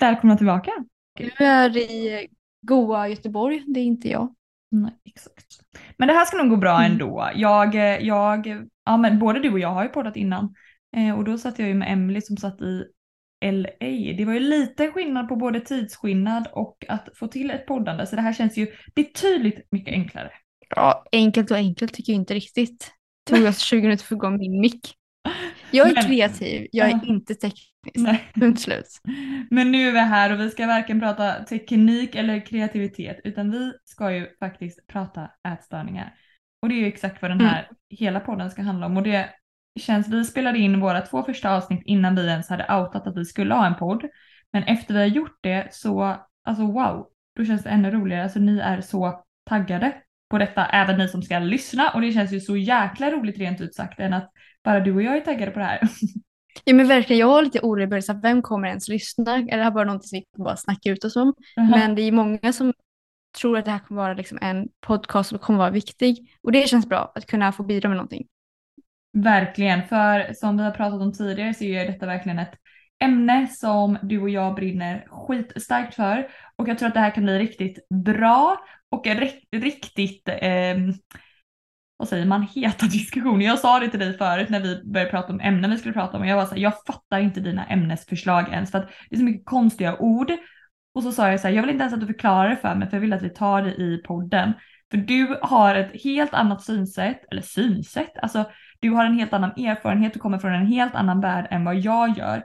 Välkomna tillbaka. Du är i goa Göteborg, det är inte jag. Nej, exakt. Men det här ska nog gå bra Mm. ändå. Jag, jag, ja men både du och jag har ju poddat innan. Eh, och då satt jag ju med Emily som satt i LA. Det var ju lite skillnad på både tidsskillnad och att få till ett poddande. Så det här känns ju betydligt mycket enklare. Ja, enkelt och enkelt tycker jag inte riktigt. Det tog oss 20 minuter för att få igång min mick. Jag är Men- kreativ, jag är Ja. inte teknisk. Punkt slut. Men nu är vi här och vi ska varken prata teknik eller kreativitet utan vi ska ju faktiskt prata ätstörningar. Och det är ju exakt vad den här hela podden ska handla om och det känns, vi spelade in våra två första avsnitt innan vi ens hade outat att vi skulle ha en podd. Men efter vi har gjort det så, alltså wow, då känns det ännu roligare. Alltså ni är så taggade på detta, även ni som ska lyssna och det känns ju så jäkla roligt rent ut sagt än att bara du och jag är taggade på det här. Ja men verkligen, jag var lite orolig i början, så här, vem kommer ens lyssna? Är det här bara någonting som vi kan bara snacka ut oss om? Men det är många som tror att det här kommer vara liksom en podcast som kommer vara viktig. Och det känns bra att kunna få bidra med någonting. Verkligen, för som vi har pratat om tidigare så är detta verkligen ett ämne som du och jag brinner skitstarkt för. Och jag tror att det här kan bli riktigt bra och en riktigt, ehm, vad säger man, heta diskussioner. Jag sa det till dig förut när vi började prata om ämnen vi skulle prata om och jag var så här, jag fattar inte dina ämnesförslag ens för att det är så mycket konstiga ord. Och så sa jag så här, jag vill inte ens att du förklarar det för mig för jag vill att vi tar det i podden. För du har ett helt annat synsätt, eller synsätt, alltså du har en helt annan erfarenhet, du kommer från en helt annan värld än vad jag gör.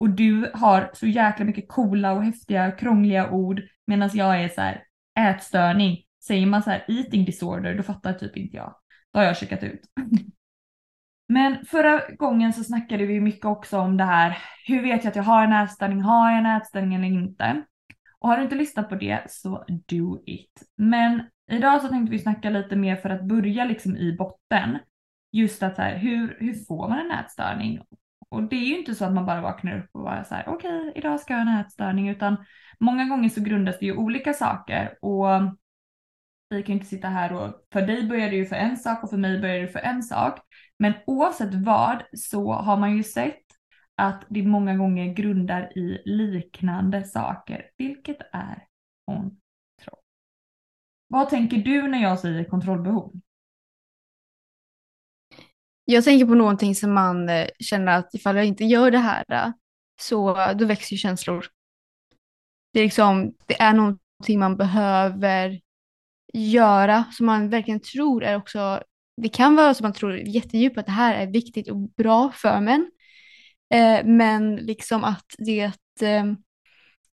Och du har så jäkla mycket coola och häftiga krångliga ord medan jag är så här ätstörning. Säger man så här eating disorder då fattar typ inte jag. Då har jag checkat ut. Men förra gången så snackade vi mycket också om det här, hur vet jag att jag har en ätstörning, har jag en ätstörning eller inte? Och har du inte lyssnat på det så do it. Men idag så tänkte vi snacka lite mer för att börja liksom i botten. Just att så här, hur, hur får man en ätstörning? Och det är ju inte så att man bara vaknar upp och bara så här, okej, idag ska jag ha en ätstörning, utan många gånger så grundas det ju olika saker och vi kan ju inte sitta här och för dig börjar det ju för en sak och för mig börjar det för en sak. Men oavsett vad så har man ju sett att det många gånger grundar i liknande saker, vilket är kontroll. Vad tänker du när jag säger kontrollbehov? Jag tänker på någonting som man eh, känner att ifall jag inte gör det här eh, så då växer ju känslor. Det är liksom, det är någonting man behöver göra som man verkligen tror är också, det kan vara som man tror jättedjupt att det här är viktigt och bra för män. Eh, men liksom att det, eh,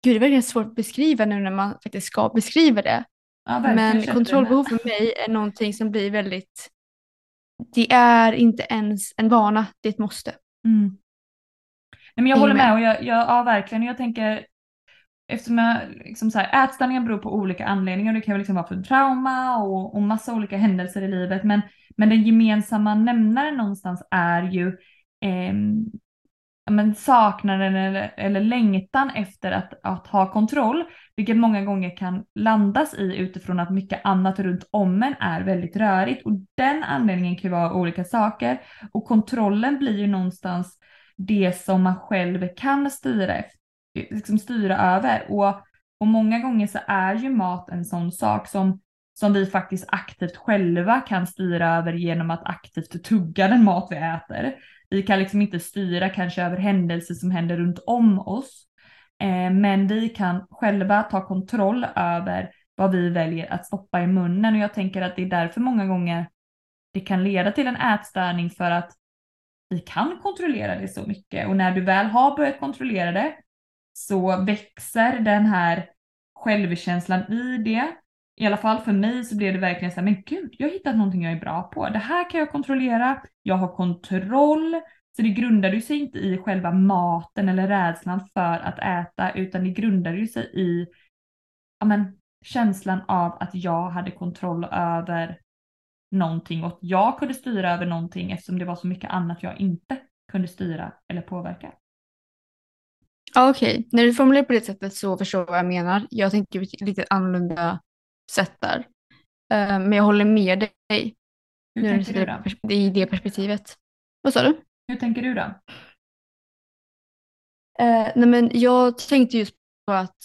gud det är verkligen svårt att beskriva nu när man faktiskt ska beskriva det. Ja, Men kontrollbehov för mig är någonting som blir väldigt, det är inte ens en vana, det är ett måste. Mm. Nej, men jag håller med med. och jag, jag, ja verkligen. Jag tänker eftersom jag liksom så här, ätstörningar beror på olika anledningar. Det kan liksom vara för trauma och, och massa olika händelser i livet. Men, men den gemensamma nämnaren någonstans är ju eh, men saknaden eller, eller längtan efter att, att ha kontroll. Vilket många gånger kan landas i utifrån att mycket annat runt om en är väldigt rörigt. Och den anledningen kan ju vara olika saker. Och kontrollen blir ju någonstans det som man själv kan styra, efter, liksom styra över. Och, och många gånger så är ju mat en sån sak som, som vi faktiskt aktivt själva kan styra över genom att aktivt tugga den mat vi äter. Vi kan liksom inte styra kanske över händelser som händer runt om oss. Eh, men vi kan själva ta kontroll över vad vi väljer att stoppa i munnen och jag tänker att det är därför många gånger det kan leda till en ätstörning för att vi kan kontrollera det så mycket och när du väl har börjat kontrollera det så växer den här självkänslan i det. I alla fall för mig så blev det verkligen så här, men gud, jag har hittat någonting jag är bra på. Det här kan jag kontrollera, jag har kontroll. Så det grundade sig inte i själva maten eller rädslan för att äta utan det grundade ju sig i ja, men, känslan av att jag hade kontroll över någonting och att jag kunde styra över någonting eftersom det var så mycket annat jag inte kunde styra eller påverka. Ja, Okej, när du formulerar på det sättet så förstår jag vad jag menar. Jag tänker på lite annorlunda sätt där. Eh, men jag håller med dig Hur nu tänker du då? det i det perspektivet. Vad sa du? Hur tänker du då? Eh, nej men jag tänkte just att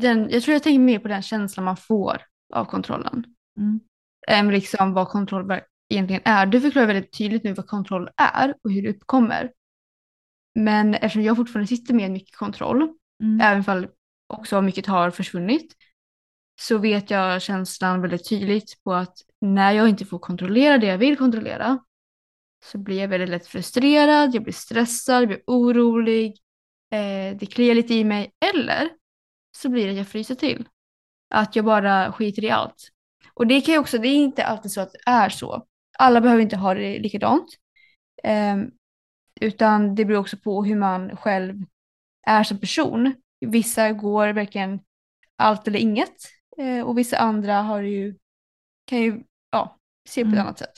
den, jag tror jag tänker mer på den känslan man får av kontrollen. Mm. Än liksom vad kontroll egentligen är. Du förklarar väldigt tydligt nu vad kontroll är och hur det uppkommer. Men eftersom jag fortfarande sitter med mycket kontroll, Mm. även om också mycket har försvunnit, så vet jag känslan väldigt tydligt på att när jag inte får kontrollera det jag vill kontrollera så blir jag väldigt lätt frustrerad, jag blir stressad, jag blir orolig, eh, det kliar lite i mig eller så blir det att jag fryser till. Att jag bara skiter i allt. Och det kan ju också, det är inte alltid så att det är så. Alla behöver inte ha det likadant. Ehm, utan det beror också på hur man själv är som person. Vissa går verkligen allt eller inget. Eh, och vissa andra har ju, kan ju ja, se på ett Mm. annat sätt.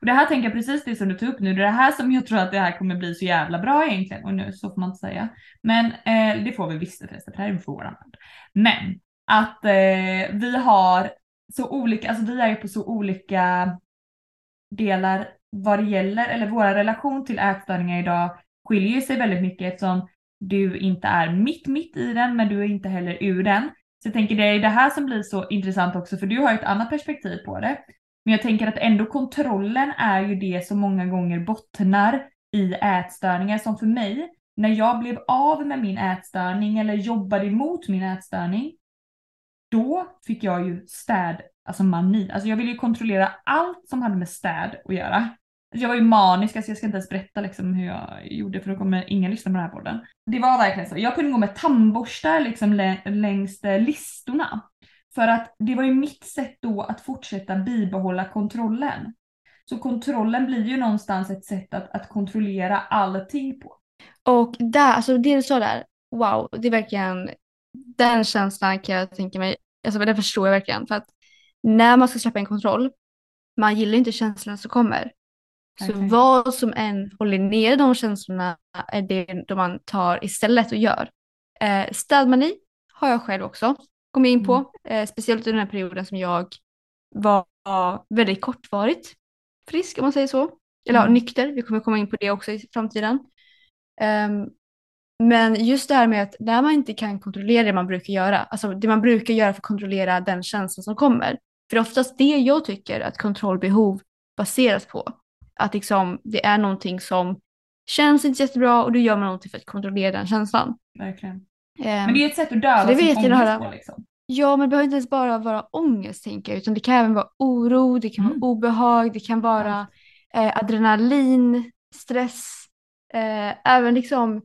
Och det här tänker jag precis det som du tog upp nu, det är det här som jag tror att det här kommer bli så jävla bra egentligen. Och nu så får man inte säga. Men eh, det får vi visst förresten, för det här är för våran. Men att eh, vi har så olika, alltså vi är ju på så olika delar vad det gäller, eller vår relation till ätstörningar idag skiljer ju sig väldigt mycket eftersom du inte är mitt mitt i den men du är inte heller ur den. Så jag tänker det är det här som blir så intressant också för du har ju ett annat perspektiv på det. Men jag tänker att ändå kontrollen är ju det som många gånger bottnar i ätstörningar som för mig, när jag blev av med min ätstörning eller jobbade emot min ätstörning, då fick jag ju städ, alltså mani. Alltså jag ville ju kontrollera allt som hade med städ att göra. Jag var ju manisk, alltså jag ska inte ens berätta liksom hur jag gjorde för då kommer ingen lyssna på den här podden. Det var verkligen så. Jag kunde gå med tandborstar liksom längs eh, listorna. För att det var ju mitt sätt då att fortsätta bibehålla kontrollen. Så kontrollen blir ju någonstans ett sätt att, att kontrollera allting på. Och där, alltså det du sa där, wow, det är verkligen, den känslan kan jag tänka mig, alltså den förstår jag verkligen. För att när man ska släppa en kontroll, man gillar inte känslan som kommer. Så Verkligen. vad som än håller ner de känslorna är det de man tar istället och gör. Eh, städmani har jag själv också kommit in på, eh, speciellt under den här perioden som jag var väldigt kortvarigt frisk om man säger så. Eller ja, Mm. nykter, vi kommer komma in på det också i framtiden. Ehm, men just det här med att när man inte kan kontrollera det man brukar göra, alltså det man brukar göra för att kontrollera den känslan som kommer. För det är oftast det jag tycker att kontrollbehov baseras på. Att liksom, det är någonting som känns inte jättebra och då gör man någonting för att kontrollera den känslan. Verkligen. Ehm, Men det är ett sätt att det sin ångest på liksom. Ja, men det behöver inte ens bara vara ångest tänker jag, utan det kan även vara oro, det kan Mm. vara obehag, det kan vara eh, adrenalin, stress, eh, även liksom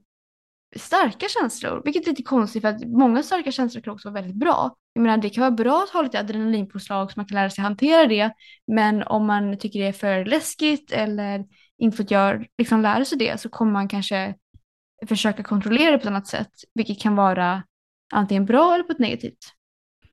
starka känslor, vilket är lite konstigt för att många starka känslor kan också vara väldigt bra. Jag menar, det kan vara bra att ha lite adrenalinpåslag så man kan lära sig hantera det, men om man tycker det är för läskigt eller inte fått göra, liksom lära sig det så kommer man kanske försöka kontrollera det på ett annat sätt, vilket kan vara antingen bra eller på ett negativt.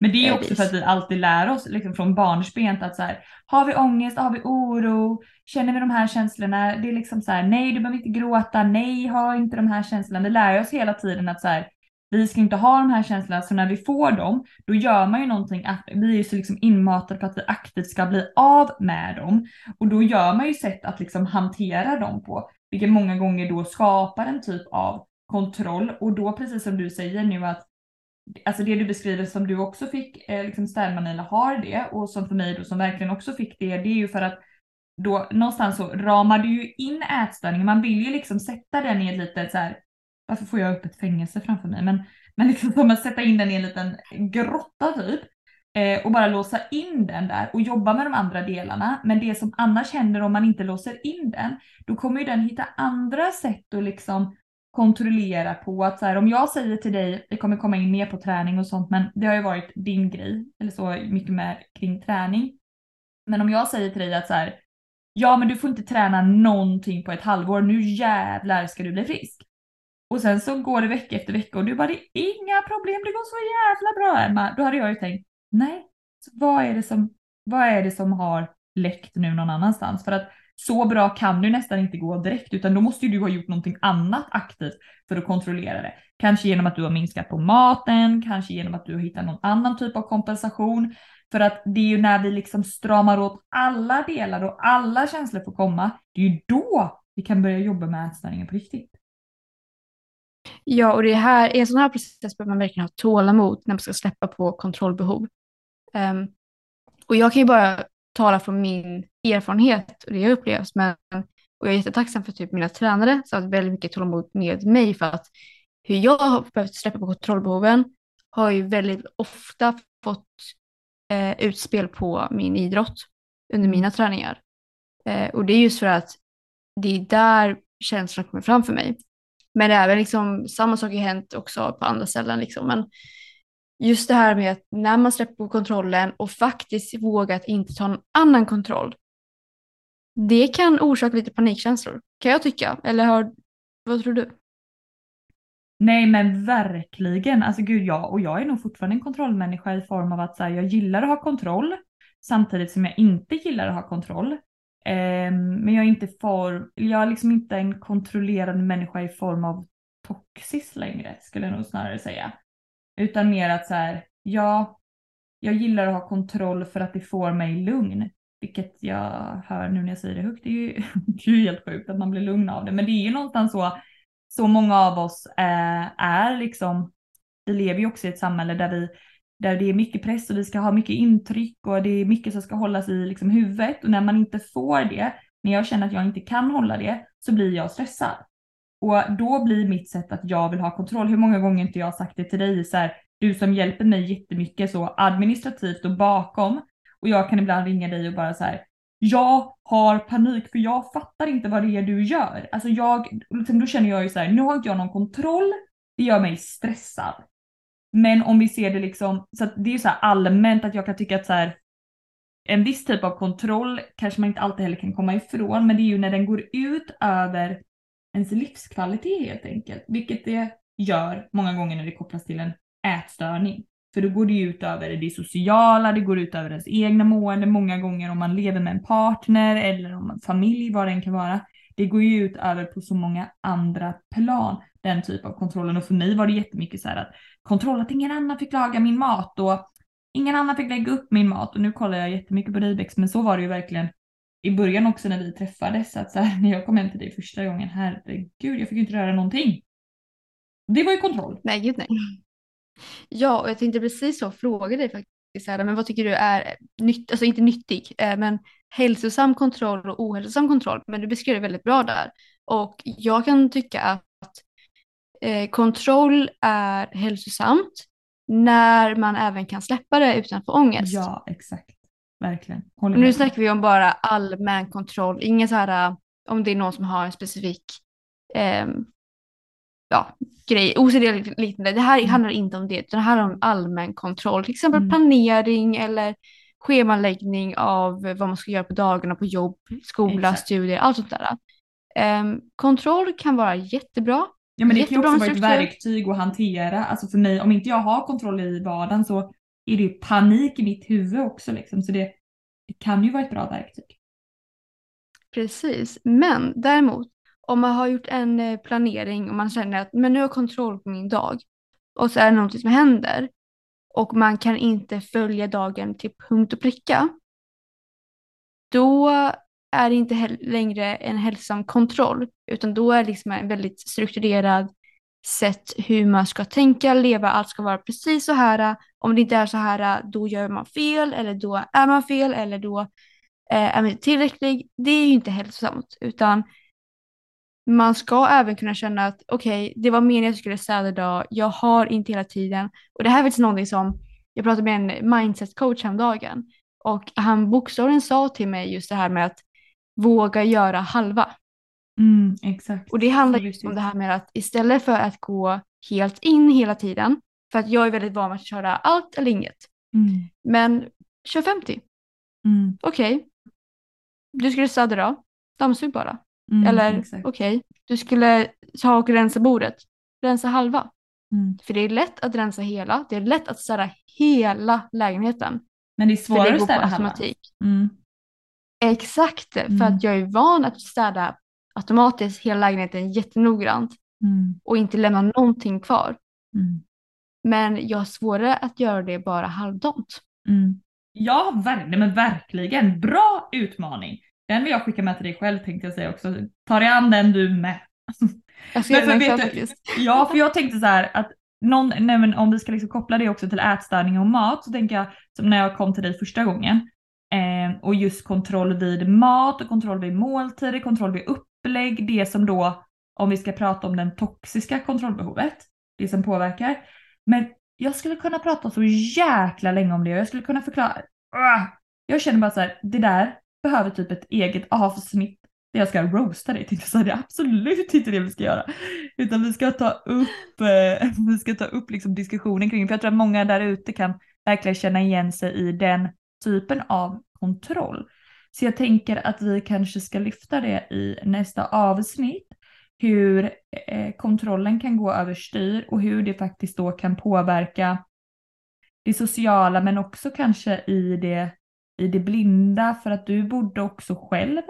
Men det är också för att vi alltid lär oss liksom från barnsbent att så här, har vi ångest, har vi oro, känner vi de här känslorna, det är liksom så här, nej du behöver inte gråta, nej ha inte de här känslorna. Det lär oss hela tiden att så här, vi ska inte ha de här känslorna, så när vi får dem, då gör man ju någonting, vi är ju så liksom inmatade på att vi aktivt ska bli av med dem. Och då gör man ju sätt att liksom hantera dem på, vilket många gånger då skapar en typ av kontroll. Och då precis som du säger nu att alltså det du beskriver som du också fick, eh, liksom städman har det och som för mig då som verkligen också fick det, det är ju för att då någonstans så ramar du ju in ätstörningen. Man vill ju liksom sätta den i ett litet så här, varför får jag upp ett fängelse framför mig? Men, men liksom som att sätta in den i en liten grotta typ. Eh, och bara låsa in den där och jobba med de andra delarna. Men det som annars händer om man inte låser in den, då kommer ju den hitta andra sätt att liksom kontrollera på att så här, om jag säger till dig, vi kommer komma in mer på träning och sånt, men det har ju varit din grej, eller så mycket mer kring träning. Men om jag säger till dig att så här, ja men du får inte träna någonting på ett halvår, nu jävlar ska du bli frisk. Och sen så går det vecka efter vecka och du bara, det är inga problem, det går så jävla bra Emma. Då hade jag ju tänkt, nej, så vad är det som, vad är det som har läckt nu någon annanstans? För att så bra kan du nästan inte gå direkt utan då måste ju du ha gjort någonting annat aktivt för att kontrollera det. Kanske genom att du har minskat på maten, kanske genom att du har hittat någon annan typ av kompensation. För att det är ju när vi liksom stramar åt alla delar och alla känslor får komma, det är ju då vi kan börja jobba med ätstörningen på riktigt. Ja, och det här, i en sån här process behöver man verkligen ha tålamod när man ska släppa på kontrollbehov. Um, och jag kan ju bara tala från min erfarenhet och det jag upplevt, men och jag är jättetacksam för typ mina tränare som har väldigt mycket tålamod med mig för att hur jag har behövt släppa på kontrollbehoven har ju väldigt ofta fått eh, utspel på min idrott under Mm. mina träningar. Eh, och det är just för att det är där känslorna kommer fram för mig. Men även liksom, samma sak har hänt också på andra ställen. Liksom. Men just det här med att när man släpper på kontrollen och faktiskt vågar att inte ta någon annan kontroll. Det kan orsaka lite panikkänslor, kan jag tycka. Eller har, vad tror du? Nej men verkligen, alltså gud ja, och jag är nog fortfarande en kontrollmänniska i form av att så här, jag gillar att ha kontroll samtidigt som jag inte gillar att ha kontroll. Ehm, men jag är inte för, jag är liksom inte en kontrollerande människa i form av toxis längre skulle jag nog snarare säga. Utan mer att så här, ja, jag gillar att ha kontroll för att det får mig lugn. Vilket jag hör nu när jag säger det högt, det är ju, det är ju helt sjukt att man blir lugn av det. Men det är ju någonstans så, så många av oss eh, är liksom, vi lever ju också i ett samhälle där vi där det är mycket press och vi ska ha mycket intryck och det är mycket som ska hållas i liksom huvudet och när man inte får det, när jag känner att jag inte kan hålla det, så blir jag stressad. Och då blir mitt sätt att jag vill ha kontroll. Hur många gånger inte jag har sagt det till dig så här, du som hjälper mig jättemycket så administrativt och bakom och jag kan ibland ringa dig och bara så här, jag har panik för jag fattar inte vad det är du gör. Alltså jag, liksom, då känner jag ju så här, nu har inte jag någon kontroll, det gör mig stressad. Men om vi ser det liksom, så att det är ju så här allmänt att jag kan tycka att så här, en viss typ av kontroll kanske man inte alltid heller kan komma ifrån, men det är ju när den går ut över ens livskvalitet helt enkelt, vilket det gör många gånger när det kopplas till en ätstörning. För då går det ju ut över det sociala, det går ut över ens egna mående många gånger om man lever med en partner eller om man familj, vad det än kan vara. Det går ju ut över på så många andra plan, den typ av kontrollen. Och för mig var det jättemycket så här att kontroll att ingen annan fick laga min mat och ingen annan fick lägga upp min mat. Och nu kollar jag jättemycket på dig Bex, men så var det ju verkligen i början också när vi träffades. Att så här, när jag kom hem till dig första gången, herregud, jag fick ju inte röra någonting. Det var ju kontroll. Nej, gud nej. Ja, och jag tänkte precis så fråga dig faktiskt, här, men vad tycker du är nytt, alltså inte nyttig, eh, men hälsosam kontroll och ohälsosam kontroll? Men du beskrev det väldigt bra där. Och jag kan tycka att eh, kontroll är hälsosamt när man även kan släppa det utan att få ångest. Ja, exakt. Verkligen. Håller nu med. snackar vi om bara allmän kontroll, ingen så här om det är någon som har en specifik ehm, ja, grej, OCD liknande. Det här Mm. handlar inte om det, utan det här handlar om allmän kontroll. Till exempel Mm. planering eller schemaläggning av vad man ska göra på dagarna på jobb, skola, Exakt. studier, allt sånt där. Ehm, kontroll kan vara jättebra. Ja men det kan ju också vara ett verktyg att hantera. Alltså för mig, om inte jag har kontroll i vardagen så är det ju panik i mitt huvud också liksom. Så det, det kan ju vara ett bra verktyg. Precis, men däremot om man har gjort en eh, planering och man känner att men nu har jag kontroll på min dag och så är det någonting som händer och man kan inte följa dagen till punkt och pricka. Då är det inte längre en hälsosam kontroll utan då är det liksom en väldigt strukturerad sätt hur man ska tänka, leva, allt ska vara precis så här. Om det inte är så här, då gör man fel eller då är man fel eller då eh, är man inte tillräcklig. Det är ju inte hälsosamt utan man ska även kunna känna att okej, det var meningen att jag skulle städa idag, jag har inte hela tiden. Och det här är faktiskt någonting som, jag pratade med en mindset coach häromdagen och han bokstavligen sa till mig just det här med att våga göra halva. Mm, exakt. Och det handlar just om det här med att istället för att gå helt in hela tiden, för att jag är väldigt van att köra allt eller inget, Mm, men kör 50, mm, okej. Du skulle städa idag, dammsug bara. mm, Eller okej, du skulle ta och rensa bordet. Rensa halva. Mm. För det är lätt att rensa hela. Det är lätt att städa hela lägenheten. Men det är svårare det att städa halva. Mm, Exakt, för Mm. att jag är van att städa automatiskt hela lägenheten jättenoggrant mm, och inte lämna någonting kvar. mm, Men jag har svårare att göra det bara halvdant. mm. Ja, ver- men verkligen. Bra utmaning. Den vill jag skicka med till dig själv tänkte jag säga också. Ta dig an den du med. Jag ska Men göra faktiskt. Ja, för jag tänkte så här att någon, nej men om vi ska liksom koppla det också till ätstörning och mat så tänker jag som när jag kom till dig första gången eh, och just kontroll vid mat och kontroll vid måltider, kontroll vid upplägg, det som då om vi ska prata om den toxiska kontrollbehovet, det som påverkar. Men jag skulle kunna prata så jäkla länge om det och jag skulle kunna förklara. Jag känner bara så här, det där behöver typ ett eget avsnitt där jag ska roasta dig. Tänkte jag säga, det är absolut inte det vi ska göra. Utan vi ska ta upp, eh, vi ska ta upp liksom diskussionen kring det. För jag tror att många där ute kan verkligen känna igen sig i den typen av kontroll. Så jag tänker att vi kanske ska lyfta det i nästa avsnitt. Hur eh, kontrollen kan gå överstyr och hur det faktiskt då kan påverka det sociala men också kanske i det, i det blinda för att du bodde också själv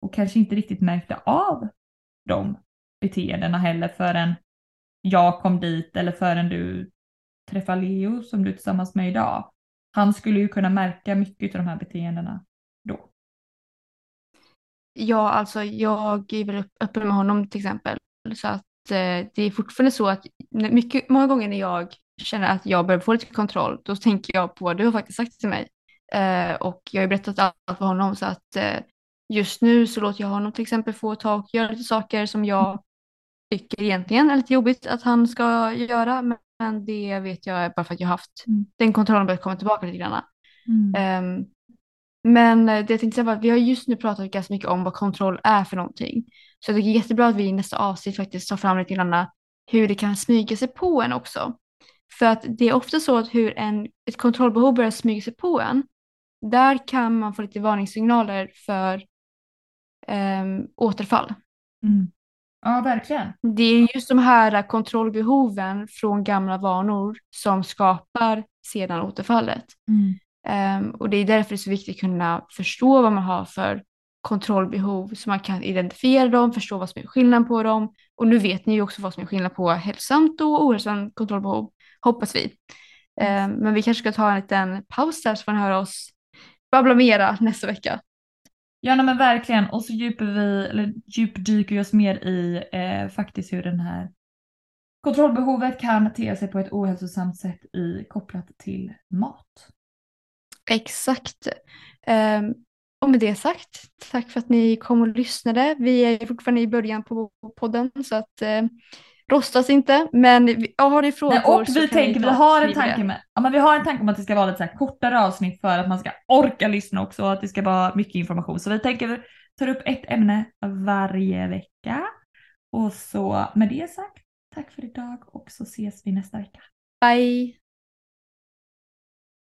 och kanske inte riktigt märkte av de beteendena heller förrän jag kom dit eller förrän du träffade Leo som du är tillsammans med idag. Han skulle ju kunna märka mycket av de här beteendena. Ja, alltså jag är väl öppen med honom till exempel. Så att eh, det är fortfarande så att mycket, många gånger när jag känner att jag börjar få lite kontroll, då tänker jag på vad du har faktiskt sagt till mig. Eh, och jag har ju berättat allt för honom så att eh, just nu så låter jag honom till exempel få ta och göra lite saker som jag tycker egentligen är lite jobbigt att han ska göra. Men, det vet jag bara för att jag har haft Mm. den kontrollen börjat komma tillbaka lite grann. Ehm, men eh, det jag tänkte säga var att vi har just nu pratat ganska mycket om vad kontroll är för någonting. Så jag tycker det är jättebra att vi i nästa avsnitt faktiskt tar fram lite grann hur det kan smyga sig på en också. För att det är ofta så att hur en, ett kontrollbehov börjar smyga sig på en, där kan man få lite varningssignaler för ehm, återfall. Mm. Ja, verkligen. Det är just de här kontrollbehoven från gamla vanor som skapar sedan återfallet. Mm. Ehm, och det är därför det är så viktigt att kunna förstå vad man har för kontrollbehov så man kan identifiera dem, förstå vad som är skillnad på dem. Och nu vet ni ju också vad som är skillnad på hälsosamt och ohälsosamt kontrollbehov, hoppas vi. Ehm, men vi kanske ska ta en liten paus där så får ni höra oss babbla mera nästa vecka. Ja nej, men verkligen och så djupar vi, eller djupdyker vi oss mer i eh, faktiskt hur den här kontrollbehovet kan te sig på ett ohälsosamt sätt i, kopplat till mat. Exakt. Ehm, och med det sagt, tack för att ni kom och lyssnade. Vi är fortfarande i början på podden så att eh, rostas inte. Men vi, har ni frågor Nej, och så vi tänker, vi ta- har en tanke med, ja, men vi har en tanke om att det ska vara lite så här kortare avsnitt för att man ska orka lyssna också och att det ska vara mycket information. Så vi tänker vi tar upp ett ämne varje vecka. Och så med det sagt, tack för idag och så ses vi nästa vecka. Bye!